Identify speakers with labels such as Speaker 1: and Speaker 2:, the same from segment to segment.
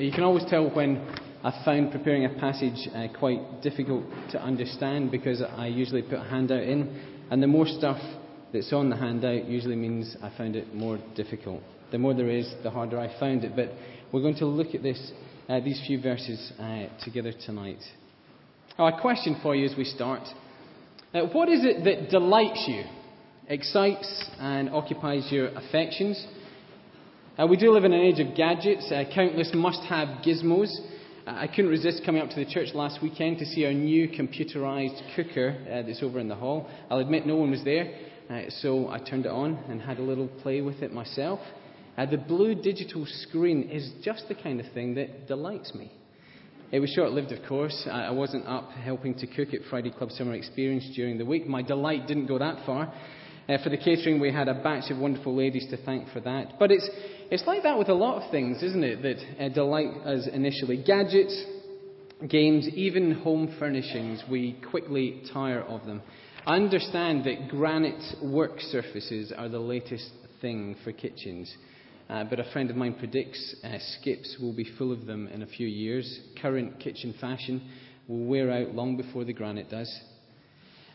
Speaker 1: You can always tell when I found preparing a passage uh, quite difficult to understand because I usually put a handout in, and the more stuff that's on the handout usually means I found it more difficult. The more there is, the harder I found it. But we're going to look at this, uh, these few verses uh, together tonight. Oh, a question for you as we start. What is it that delights you, excites, and occupies your affections? Uh, we do live in an age of gadgets, uh, countless must have gizmos. Uh, I couldn't resist coming up to the church last weekend to see our new computerized cooker uh, that's over in the hall. I'll admit no one was there, uh, so I turned it on and had a little play with it myself. Uh, the blue digital screen is just the kind of thing that delights me. It was short lived, of course. I wasn't up helping to cook at Friday Club Summer Experience during the week. My delight didn't go that far. Uh, for the catering, we had a batch of wonderful ladies to thank for that. But it's, it's like that with a lot of things, isn't it, that uh, delight us initially. Gadgets, games, even home furnishings, we quickly tire of them. I understand that granite work surfaces are the latest thing for kitchens. Uh, but a friend of mine predicts uh, skips will be full of them in a few years. Current kitchen fashion will wear out long before the granite does.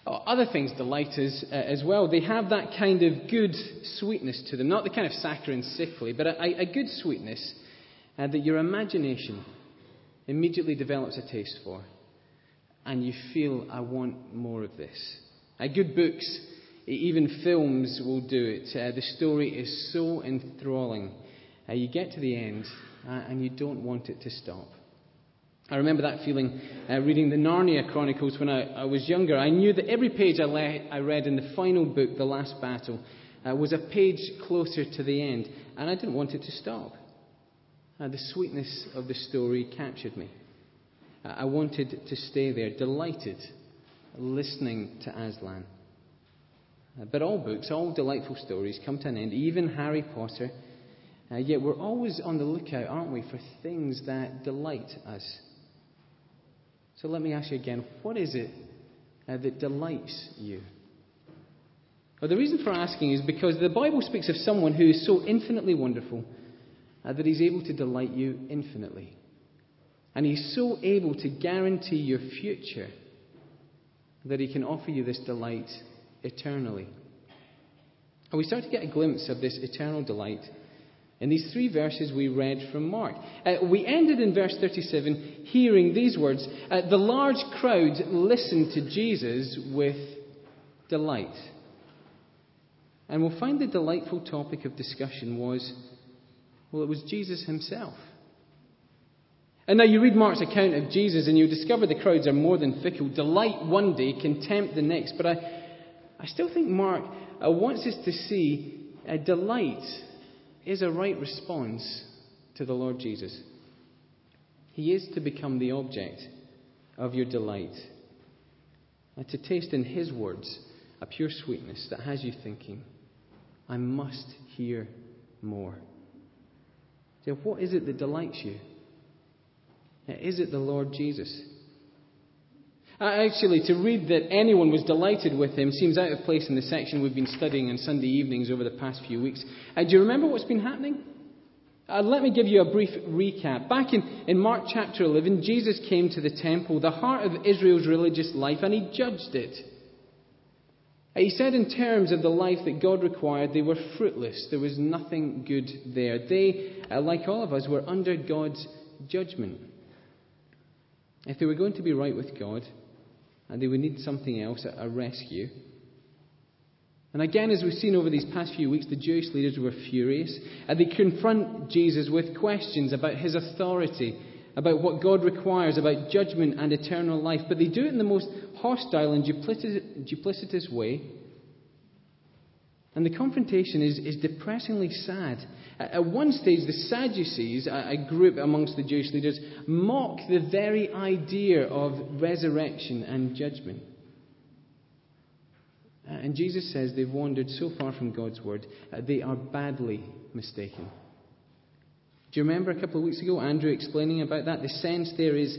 Speaker 1: Other things delight us uh, as well. They have that kind of good sweetness to them, not the kind of saccharine sickly, but a, a good sweetness uh, that your imagination immediately develops a taste for. And you feel, I want more of this. Uh, good books, even films will do it. Uh, the story is so enthralling. Uh, you get to the end uh, and you don't want it to stop. I remember that feeling uh, reading the Narnia Chronicles when I, I, was younger. I knew that every page I, le- I, read in the final book, The Last Battle, uh, was a page closer to the end, and I didn't want it to stop. Uh, the sweetness of the story captured me. Uh, I wanted to stay there, delighted, listening to Aslan. Uh, but all books, all delightful stories come to an end, even Harry Potter. Uh, yet we're always on the lookout, aren't we, for things that delight us. So let me ask you again what is it uh, that delights you? Well, the reason for asking is because the Bible speaks of someone who is so infinitely wonderful uh, that he's able to delight you infinitely. And he's so able to guarantee your future that he can offer you this delight eternally. And we start to get a glimpse of this eternal delight in these three verses we read from Mark. Uh, we ended in verse 37 hearing these words uh, The large crowd listened to Jesus with delight. And we'll find the delightful topic of discussion was well, it was Jesus himself. And now you read Mark's account of Jesus and you discover the crowds are more than fickle. Delight one day, contempt the next. But I, I still think Mark uh, wants us to see a delight is a right response to the Lord Jesus. He is to become the object of your delight. And to taste in His words a pure sweetness that has you thinking, I must hear more. So, what is it that delights you? Uh, is it the Lord Jesus? Uh, actually, to read that anyone was delighted with him seems out of place in the section we've been studying on Sunday evenings over the past few weeks. Uh, do you remember what's been happening? Uh, let me give you a brief recap. Back in, in Mark chapter 11, Jesus came to the temple, the heart of Israel's religious life, and he judged it. Uh, he said, in terms of the life that God required, they were fruitless. There was nothing good there. They, uh, like all of us, were under God's judgment. If they were going to be right with God, and they would need something else, a rescue. And again, as we've seen over these past few weeks, the Jewish leaders were furious. And they confront Jesus with questions about his authority, about what God requires, about judgment and eternal life. But they do it in the most hostile and duplicitous way. And the confrontation is, is depressingly sad. At one stage, the Sadducees, a group amongst the Jewish leaders, mock the very idea of resurrection and judgment. And Jesus says they've wandered so far from God's word, uh, they are badly mistaken. Do you remember a couple of weeks ago, Andrew explaining about that? The sense there is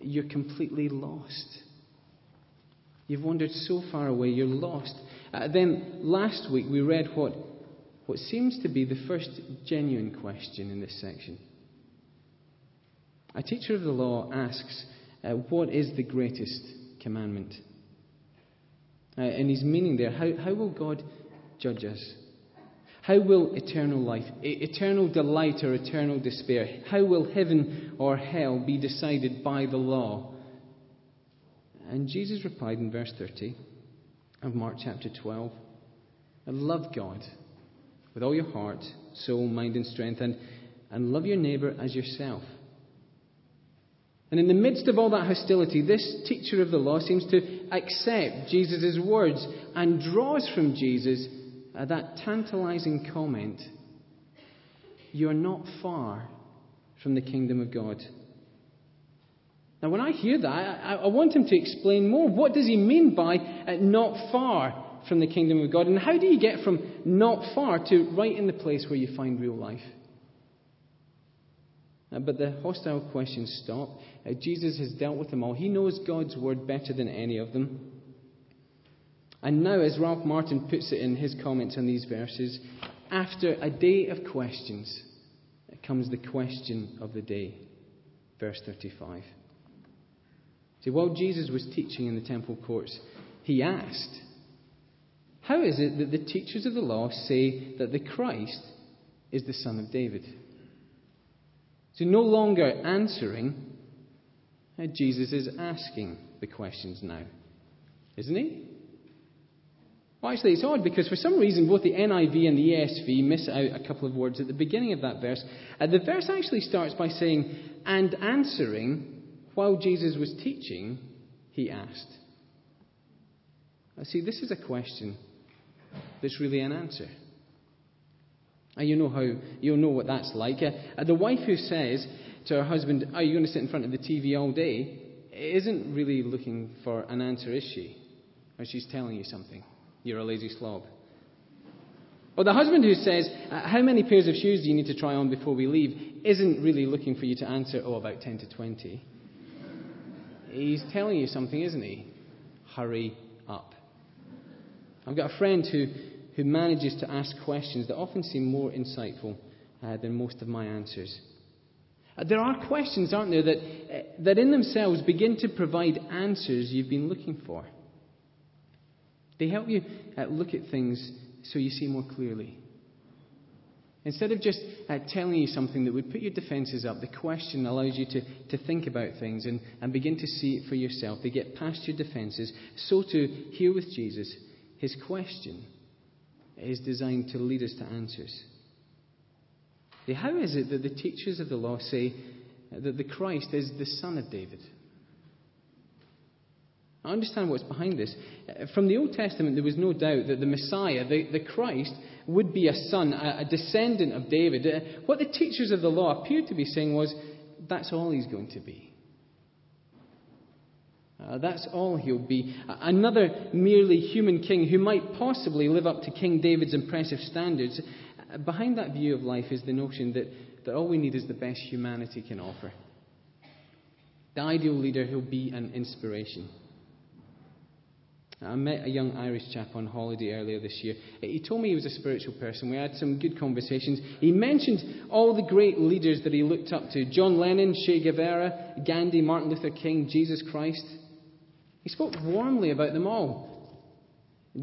Speaker 1: you're completely lost. You've wandered so far away, you're lost. Uh, then last week we read what what seems to be the first genuine question in this section. A teacher of the law asks, uh, What is the greatest commandment? Uh, and his meaning there, how, how will God judge us? How will eternal life, eternal delight or eternal despair, how will heaven or hell be decided by the law? And Jesus replied in verse 30 of Mark chapter 12 Love God with all your heart, soul, mind, and strength, and, and love your neighbour as yourself. And in the midst of all that hostility, this teacher of the law seems to accept Jesus' words and draws from Jesus uh, that tantalizing comment You are not far from the kingdom of God. Now, when I hear that, I, I want him to explain more. What does he mean by uh, not far from the kingdom of God? And how do you get from not far to right in the place where you find real life? Uh, but the hostile questions stop. Uh, Jesus has dealt with them all. He knows God's word better than any of them. And now, as Ralph Martin puts it in his comments on these verses, after a day of questions comes the question of the day. Verse 35. See, while Jesus was teaching in the temple courts, he asked, How is it that the teachers of the law say that the Christ is the son of David? So, no longer answering, uh, Jesus is asking the questions now, isn't he? Well, actually, it's odd because for some reason both the NIV and the ESV miss out a couple of words at the beginning of that verse. Uh, the verse actually starts by saying, And answering, while Jesus was teaching, he asked. Now, see, this is a question that's really an answer. And you know how you'll know what that's like. Uh, the wife who says to her husband, "Are you going to sit in front of the TV all day?" isn't really looking for an answer, is she? Or she's telling you something. You're a lazy slob. Or the husband who says, uh, How many pairs of shoes do you need to try on before we leave? isn't really looking for you to answer, Oh, about 10 to 20. He's telling you something, isn't he? Hurry up. I've got a friend who who manages to ask questions that often seem more insightful uh, than most of my answers. Uh, there are questions, aren't there, that, uh, that in themselves begin to provide answers you've been looking for. They help you uh, look at things so you see more clearly. Instead of just uh, telling you something that would put your defenses up, the question allows you to, to think about things and, and begin to see it for yourself. They get past your defenses. So, to here with Jesus, his question is designed to lead us to answers. How is it that the teachers of the law say that the Christ is the son of David? I understand what's behind this. From the Old Testament, there was no doubt that the Messiah, the, the Christ, would be a son, a, a descendant of David. Uh, what the teachers of the law appeared to be saying was, that's all he's going to be. Uh, that's all he'll be. Another merely human king who might possibly live up to King David's impressive standards. Uh, behind that view of life is the notion that, that all we need is the best humanity can offer. The ideal leader who'll be an inspiration. I met a young Irish chap on holiday earlier this year. He told me he was a spiritual person. We had some good conversations. He mentioned all the great leaders that he looked up to John Lennon, Che Guevara, Gandhi, Martin Luther King, Jesus Christ. He spoke warmly about them all,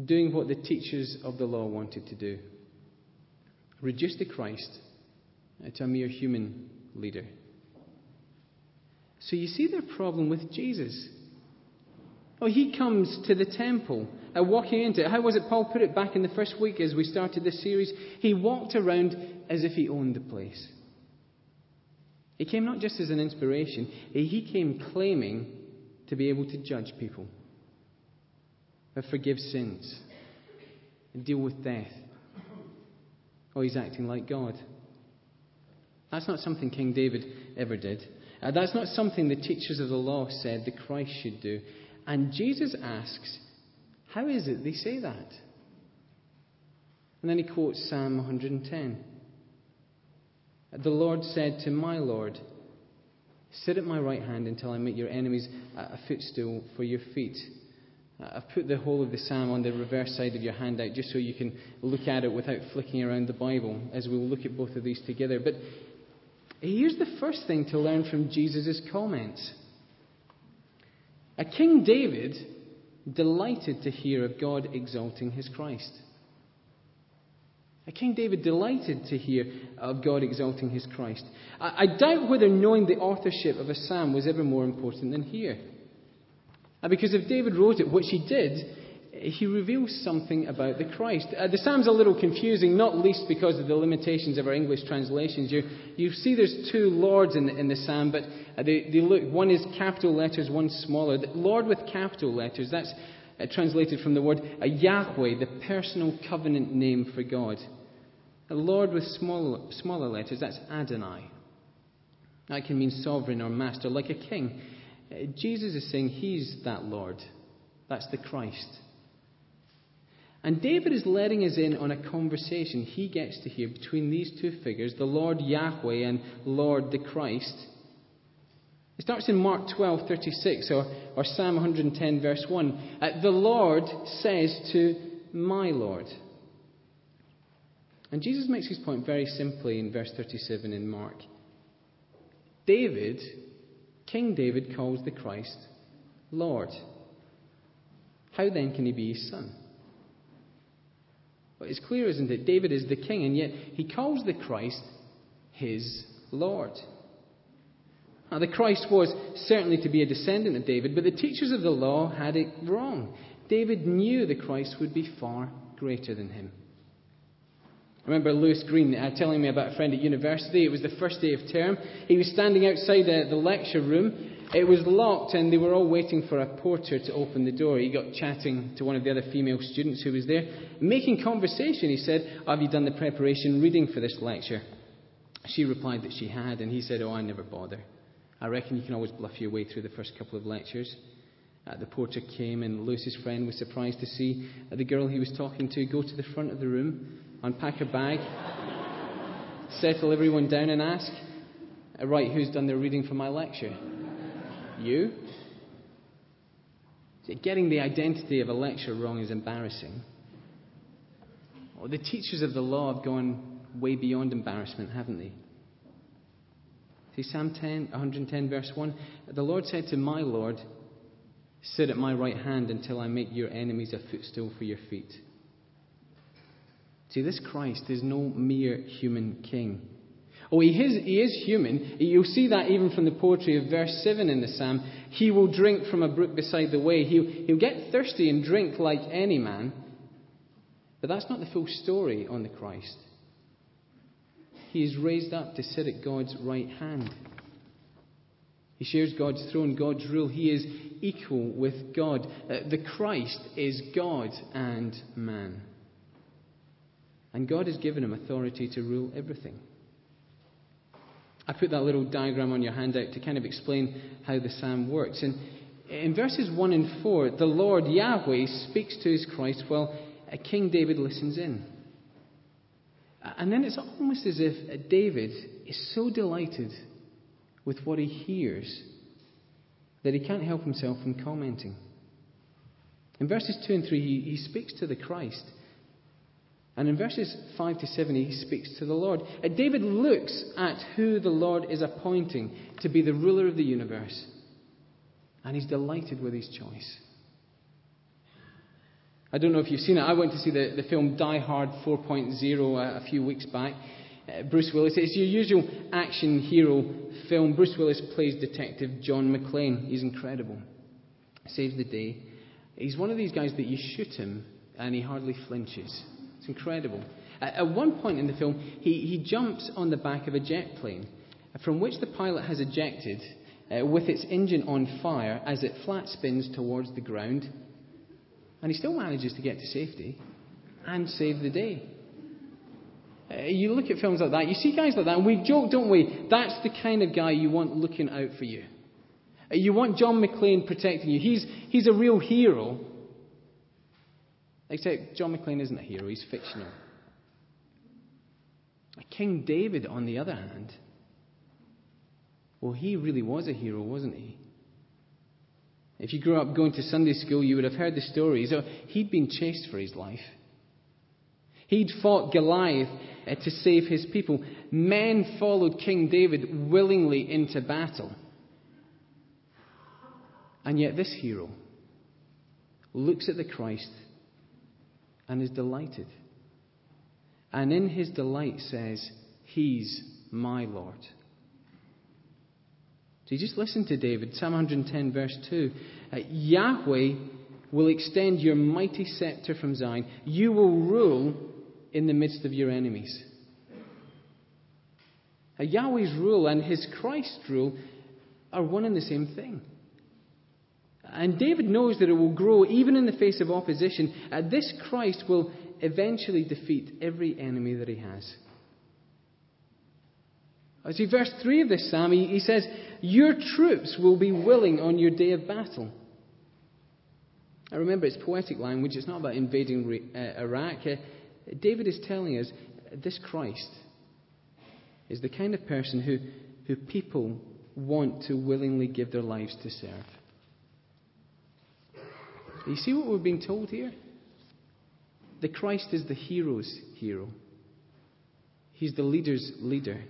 Speaker 1: doing what the teachers of the law wanted to do reduce the Christ to a mere human leader. So you see their problem with Jesus. Oh, he comes to the temple, walking into it. How was it Paul put it back in the first week as we started this series? He walked around as if he owned the place. He came not just as an inspiration, he came claiming to be able to judge people, and forgive sins, and deal with death. Oh, he's acting like God. That's not something King David ever did. Uh, that's not something the teachers of the law said the Christ should do. And Jesus asks, How is it they say that? And then he quotes Psalm 110. The Lord said to my Lord, Sit at my right hand until I make your enemies a footstool for your feet. Uh, I've put the whole of the psalm on the reverse side of your handout just so you can look at it without flicking around the Bible as we'll look at both of these together. But Here's the first thing to learn from Jesus' comments. A King David delighted to hear of God exalting his Christ. A King David delighted to hear of God exalting his Christ. I, I doubt whether knowing the authorship of a psalm was ever more important than here. Uh, because if David wrote it, which he did, he reveals something about the Christ. Uh, the Psalm's a little confusing, not least because of the limitations of our English translations. You, you see there's two Lords in the, in the Psalm, but uh, they, they look, one is capital letters, one smaller. The Lord with capital letters, that's uh, translated from the word uh, Yahweh, the personal covenant name for God. The Lord with smaller, smaller letters, that's Adonai. That can mean sovereign or master, like a king. Uh, Jesus is saying he's that Lord. That's the Christ. And David is letting us in on a conversation he gets to hear between these two figures, the Lord Yahweh and Lord the Christ. It starts in Mark 12:36 or, or Psalm 110 verse 1. Uh, the Lord says to my Lord. And Jesus makes his point very simply in verse 37 in Mark. David, King David calls the Christ Lord. How then can he be his son? But it's clear, isn't it? David is the king, and yet he calls the Christ his Lord. Now, the Christ was certainly to be a descendant of David, but the teachers of the law had it wrong. David knew the Christ would be far greater than him. I remember Lewis Green uh, telling me about a friend at university. It was the first day of term. He was standing outside the, the lecture room it was locked, and they were all waiting for a porter to open the door. He got chatting to one of the other female students who was there. Making conversation, he said, Have you done the preparation reading for this lecture? She replied that she had, and he said, Oh, I never bother. I reckon you can always bluff your way through the first couple of lectures. Uh, the porter came, and Lewis's friend was surprised to see uh, the girl he was talking to go to the front of the room, unpack her bag, settle everyone down, and ask, uh, Right, who's done their reading for my lecture? You? Getting the identity of a lecture wrong is embarrassing. Well, the teachers of the law have gone way beyond embarrassment, haven't they? See, Psalm 10, 110, verse 1 The Lord said to my Lord, Sit at my right hand until I make your enemies a footstool for your feet. See, this Christ is no mere human king. Oh, he is, he is human. You'll see that even from the poetry of verse 7 in the psalm. He will drink from a brook beside the way. He'll, he'll get thirsty and drink like any man. But that's not the full story on the Christ. He is raised up to sit at God's right hand. He shares God's throne, God's rule. He is equal with God. Uh, the Christ is God and man. And God has given him authority to rule everything. I put that little diagram on your handout to kind of explain how the psalm works. And in verses 1 and 4, the Lord Yahweh speaks to his Christ while King David listens in. And then it's almost as if David is so delighted with what he hears that he can't help himself from commenting. In verses 2 and 3, he, he speaks to the Christ. And in verses 5 to 7, he speaks to the Lord. Uh, David looks at who the Lord is appointing to be the ruler of the universe. And he's delighted with his choice. I don't know if you've seen it. I went to see the, the film Die Hard 4.0 a, a few weeks back. Uh, Bruce Willis. It's your usual action hero film. Bruce Willis plays Detective John McClane. He's incredible. Saves the day. He's one of these guys that you shoot him and he hardly flinches. It's incredible. At one point in the film, he, he jumps on the back of a jet plane from which the pilot has ejected uh, with its engine on fire as it flat spins towards the ground. And he still manages to get to safety and save the day. Uh, you look at films like that, you see guys like that, and we joke, don't we? That's the kind of guy you want looking out for you. Uh, you want John McClane protecting you. He's, he's a real hero, Except John McClane isn't a hero, he's fictional. King David, on the other hand, well, he really was a hero, wasn't he? If you grew up going to Sunday school, you would have heard the stories. he'd been chased for his life. He'd fought Goliath uh, to save his people. Men followed King David willingly into battle. And yet, this hero looks at the Christ and is delighted. And in his delight says, He's my Lord. So you just listen to David, Psalm 110, verse 2. Uh, Yahweh will extend your mighty scepter from Zion. You will rule in the midst of your enemies. Uh, Yahweh's rule and his Christ's rule are one and the same thing. And David knows that it will grow even in the face of opposition. Uh, this Christ will eventually defeat every enemy that he has. I see, verse 3 of this psalm, he, says, Your troops will be willing on your day of battle. I remember it's poetic language, it's not about invading uh, Iraq. Uh, David is telling us this Christ is the kind of person who, who people want to willingly give their lives to serve. You see what we're being told here? The Christ is the hero's hero. He's the leader's leader.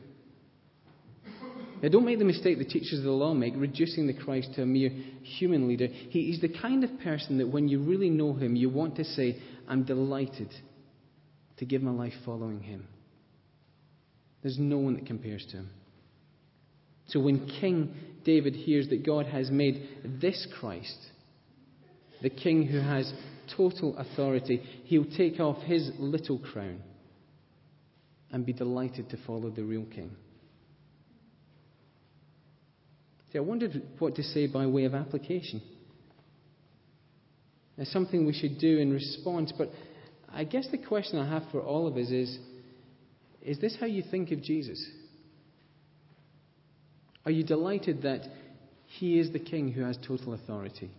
Speaker 1: Now, don't make the mistake the teachers of the law make, reducing the Christ to a mere human leader. He, he's the kind of person that when you really know him, you want to say, I'm delighted to give my life following him. There's no one that compares to him. So when King David hears that God has made this Christ, the king who has total authority, he'll take off his little crown and be delighted to follow the real king. See, I wondered what to say by way of application. It's something we should do in response, but I guess the question I have for all of us is Is this how you think of Jesus? Are you delighted that he is the king who has total authority?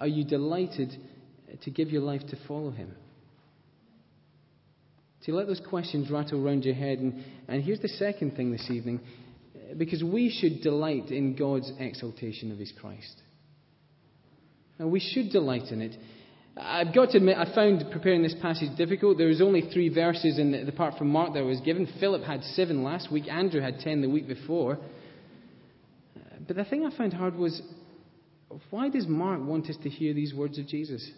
Speaker 1: Are you delighted to give your life to follow him? See, let those questions rattle around your head. And, and here's the second thing this evening because we should delight in God's exaltation of his Christ. And we should delight in it. I've got to admit, I found preparing this passage difficult. There was only three verses in the, the part from Mark that was given. Philip had seven last week. Andrew had ten the week before. But the thing I found hard was why does Mark want us to hear these words of Jesus?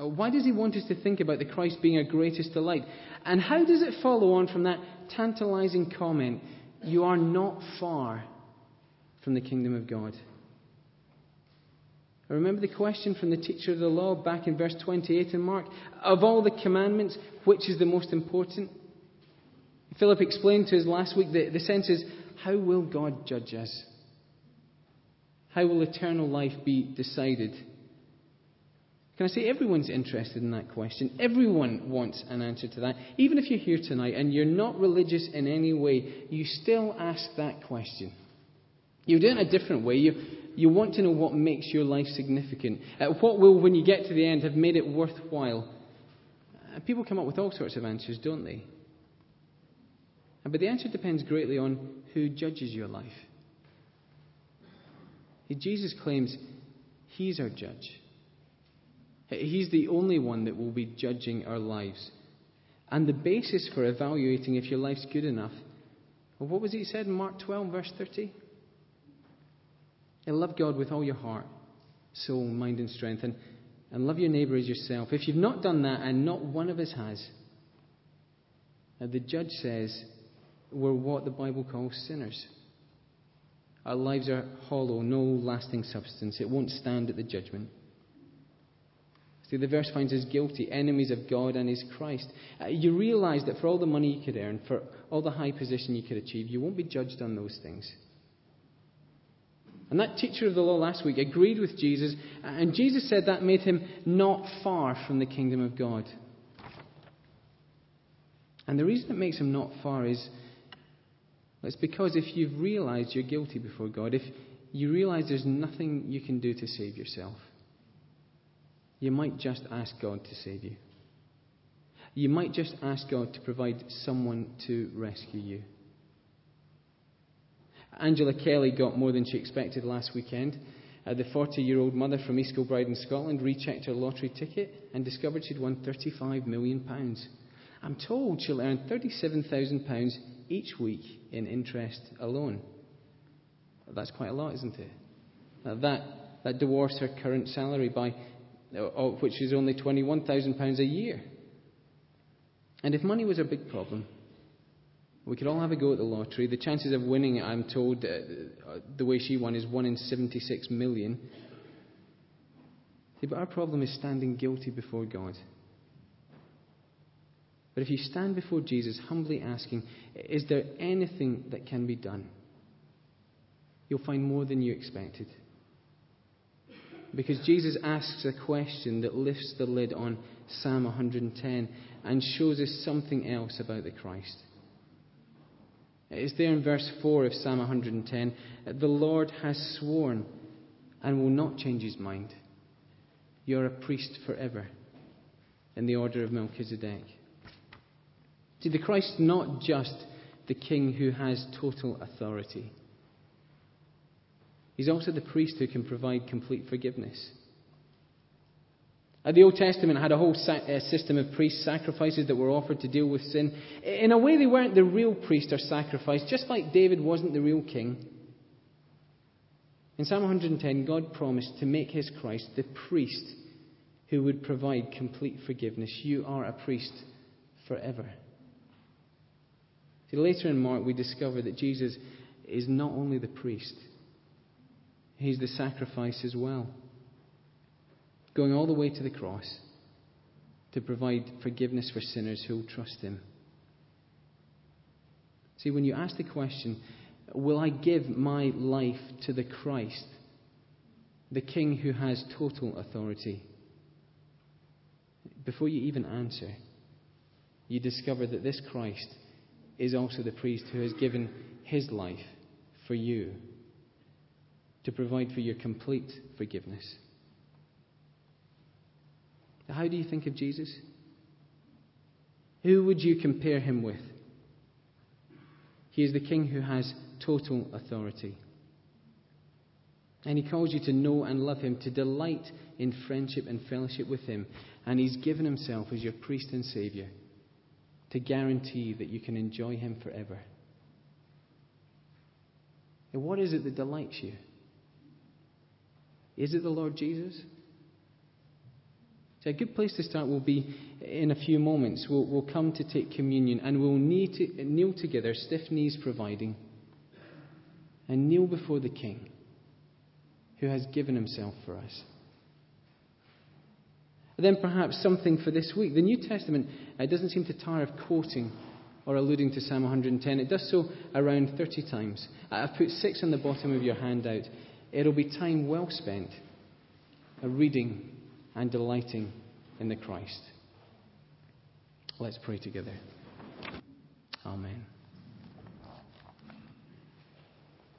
Speaker 1: Uh, why does he want us to think about the Christ being our greatest delight? And how does it follow on from that tantalizing comment, You are not far from the kingdom of God? I remember the question from the teacher of the law back in verse 28 in Mark Of all the commandments, which is the most important? Philip explained to us last week that the sense is, How will God judge us? How will eternal life be decided? Can I say everyone's interested in that question? Everyone wants an answer to that. Even if you're here tonight and you're not religious in any way, you still ask that question. You do it in a different way. You, you want to know what makes your life significant. Uh, what will, when you get to the end, have made it worthwhile? Uh, people come up with all sorts of answers, don't they? Uh, but the answer depends greatly on who judges your life. Jesus claims he's our judge. He's the only one that will be judging our lives. And the basis for evaluating if your life's good enough, well, what was it he said in Mark 12, verse 30? And love God with all your heart, soul, mind, and strength, and, and love your neighbour as yourself. If you've not done that, and not one of us has, the judge says we're what the Bible calls sinners. Our lives are hollow, no lasting substance. It won't stand at the judgment. See, the verse finds us guilty, enemies of God and His Christ. Uh, you realize that for all the money you could earn, for all the high position you could achieve, you won't be judged on those things. And that teacher of the law last week agreed with Jesus, and Jesus said that made him not far from the kingdom of God. And the reason it makes him not far is it's because if you've realized you're guilty before God, if you realize there's nothing you can do to save yourself, you might just ask God to save you. You might just ask God to provide someone to rescue you. Angela Kelly got more than she expected last weekend. Uh, the 40 year old mother from East Kilbride in Scotland rechecked her lottery ticket and discovered she'd won £35 million. I'm told she'll earn £37,000 each week in interest alone. That's quite a lot, isn't it? That, that dwarfs her current salary by, uh, which is only £21,000 a year. And if money was a big problem, we could all have a go at the lottery. The chances of winning, I'm told, uh, uh, the way she won is 1 in 76 million. See, but our problem is standing guilty before God. But if you stand before Jesus humbly asking, Is there anything that can be done? You'll find more than you expected. Because Jesus asks a question that lifts the lid on Psalm 110 and shows us something else about the Christ. It's there in verse 4 of Psalm 110 The Lord has sworn and will not change his mind. You're a priest forever in the order of Melchizedek. See, the Christ is not just the king who has total authority, he's also the priest who can provide complete forgiveness. Uh, the Old Testament had a whole uh, system of priest sacrifices that were offered to deal with sin. In a way, they weren't the real priest or sacrifice, just like David wasn't the real king. In Psalm 110, God promised to make his Christ the priest who would provide complete forgiveness. You are a priest forever. Later in Mark, we discover that Jesus is not only the priest, he's the sacrifice as well going all the way to the cross to provide forgiveness for sinners who will trust Him. See, when you ask the question, Will I give my life to the Christ, the King who has total authority? Before you even answer, you discover that this Christ is also the priest who has given his life for you to provide for your complete forgiveness. How do you think of Jesus? Who would you compare him with? He is the king who has total authority. And he calls you to know and love him, to delight in friendship and fellowship with him. And he's given himself as your priest and savior to guarantee that you can enjoy him forever. And what is it that delights you? Is it the Lord Jesus? So, a good place to start will be in a few moments. We'll, we'll come to take communion and we'll to, kneel together, stiff knees providing, and kneel before the King who has given himself for us. Then, perhaps something for this week. The New Testament doesn't seem to tire of quoting or alluding to Psalm 110. It does so around 30 times. I've put six on the bottom of your handout. It'll be time well spent a reading and delighting in the Christ. Let's pray together. Amen.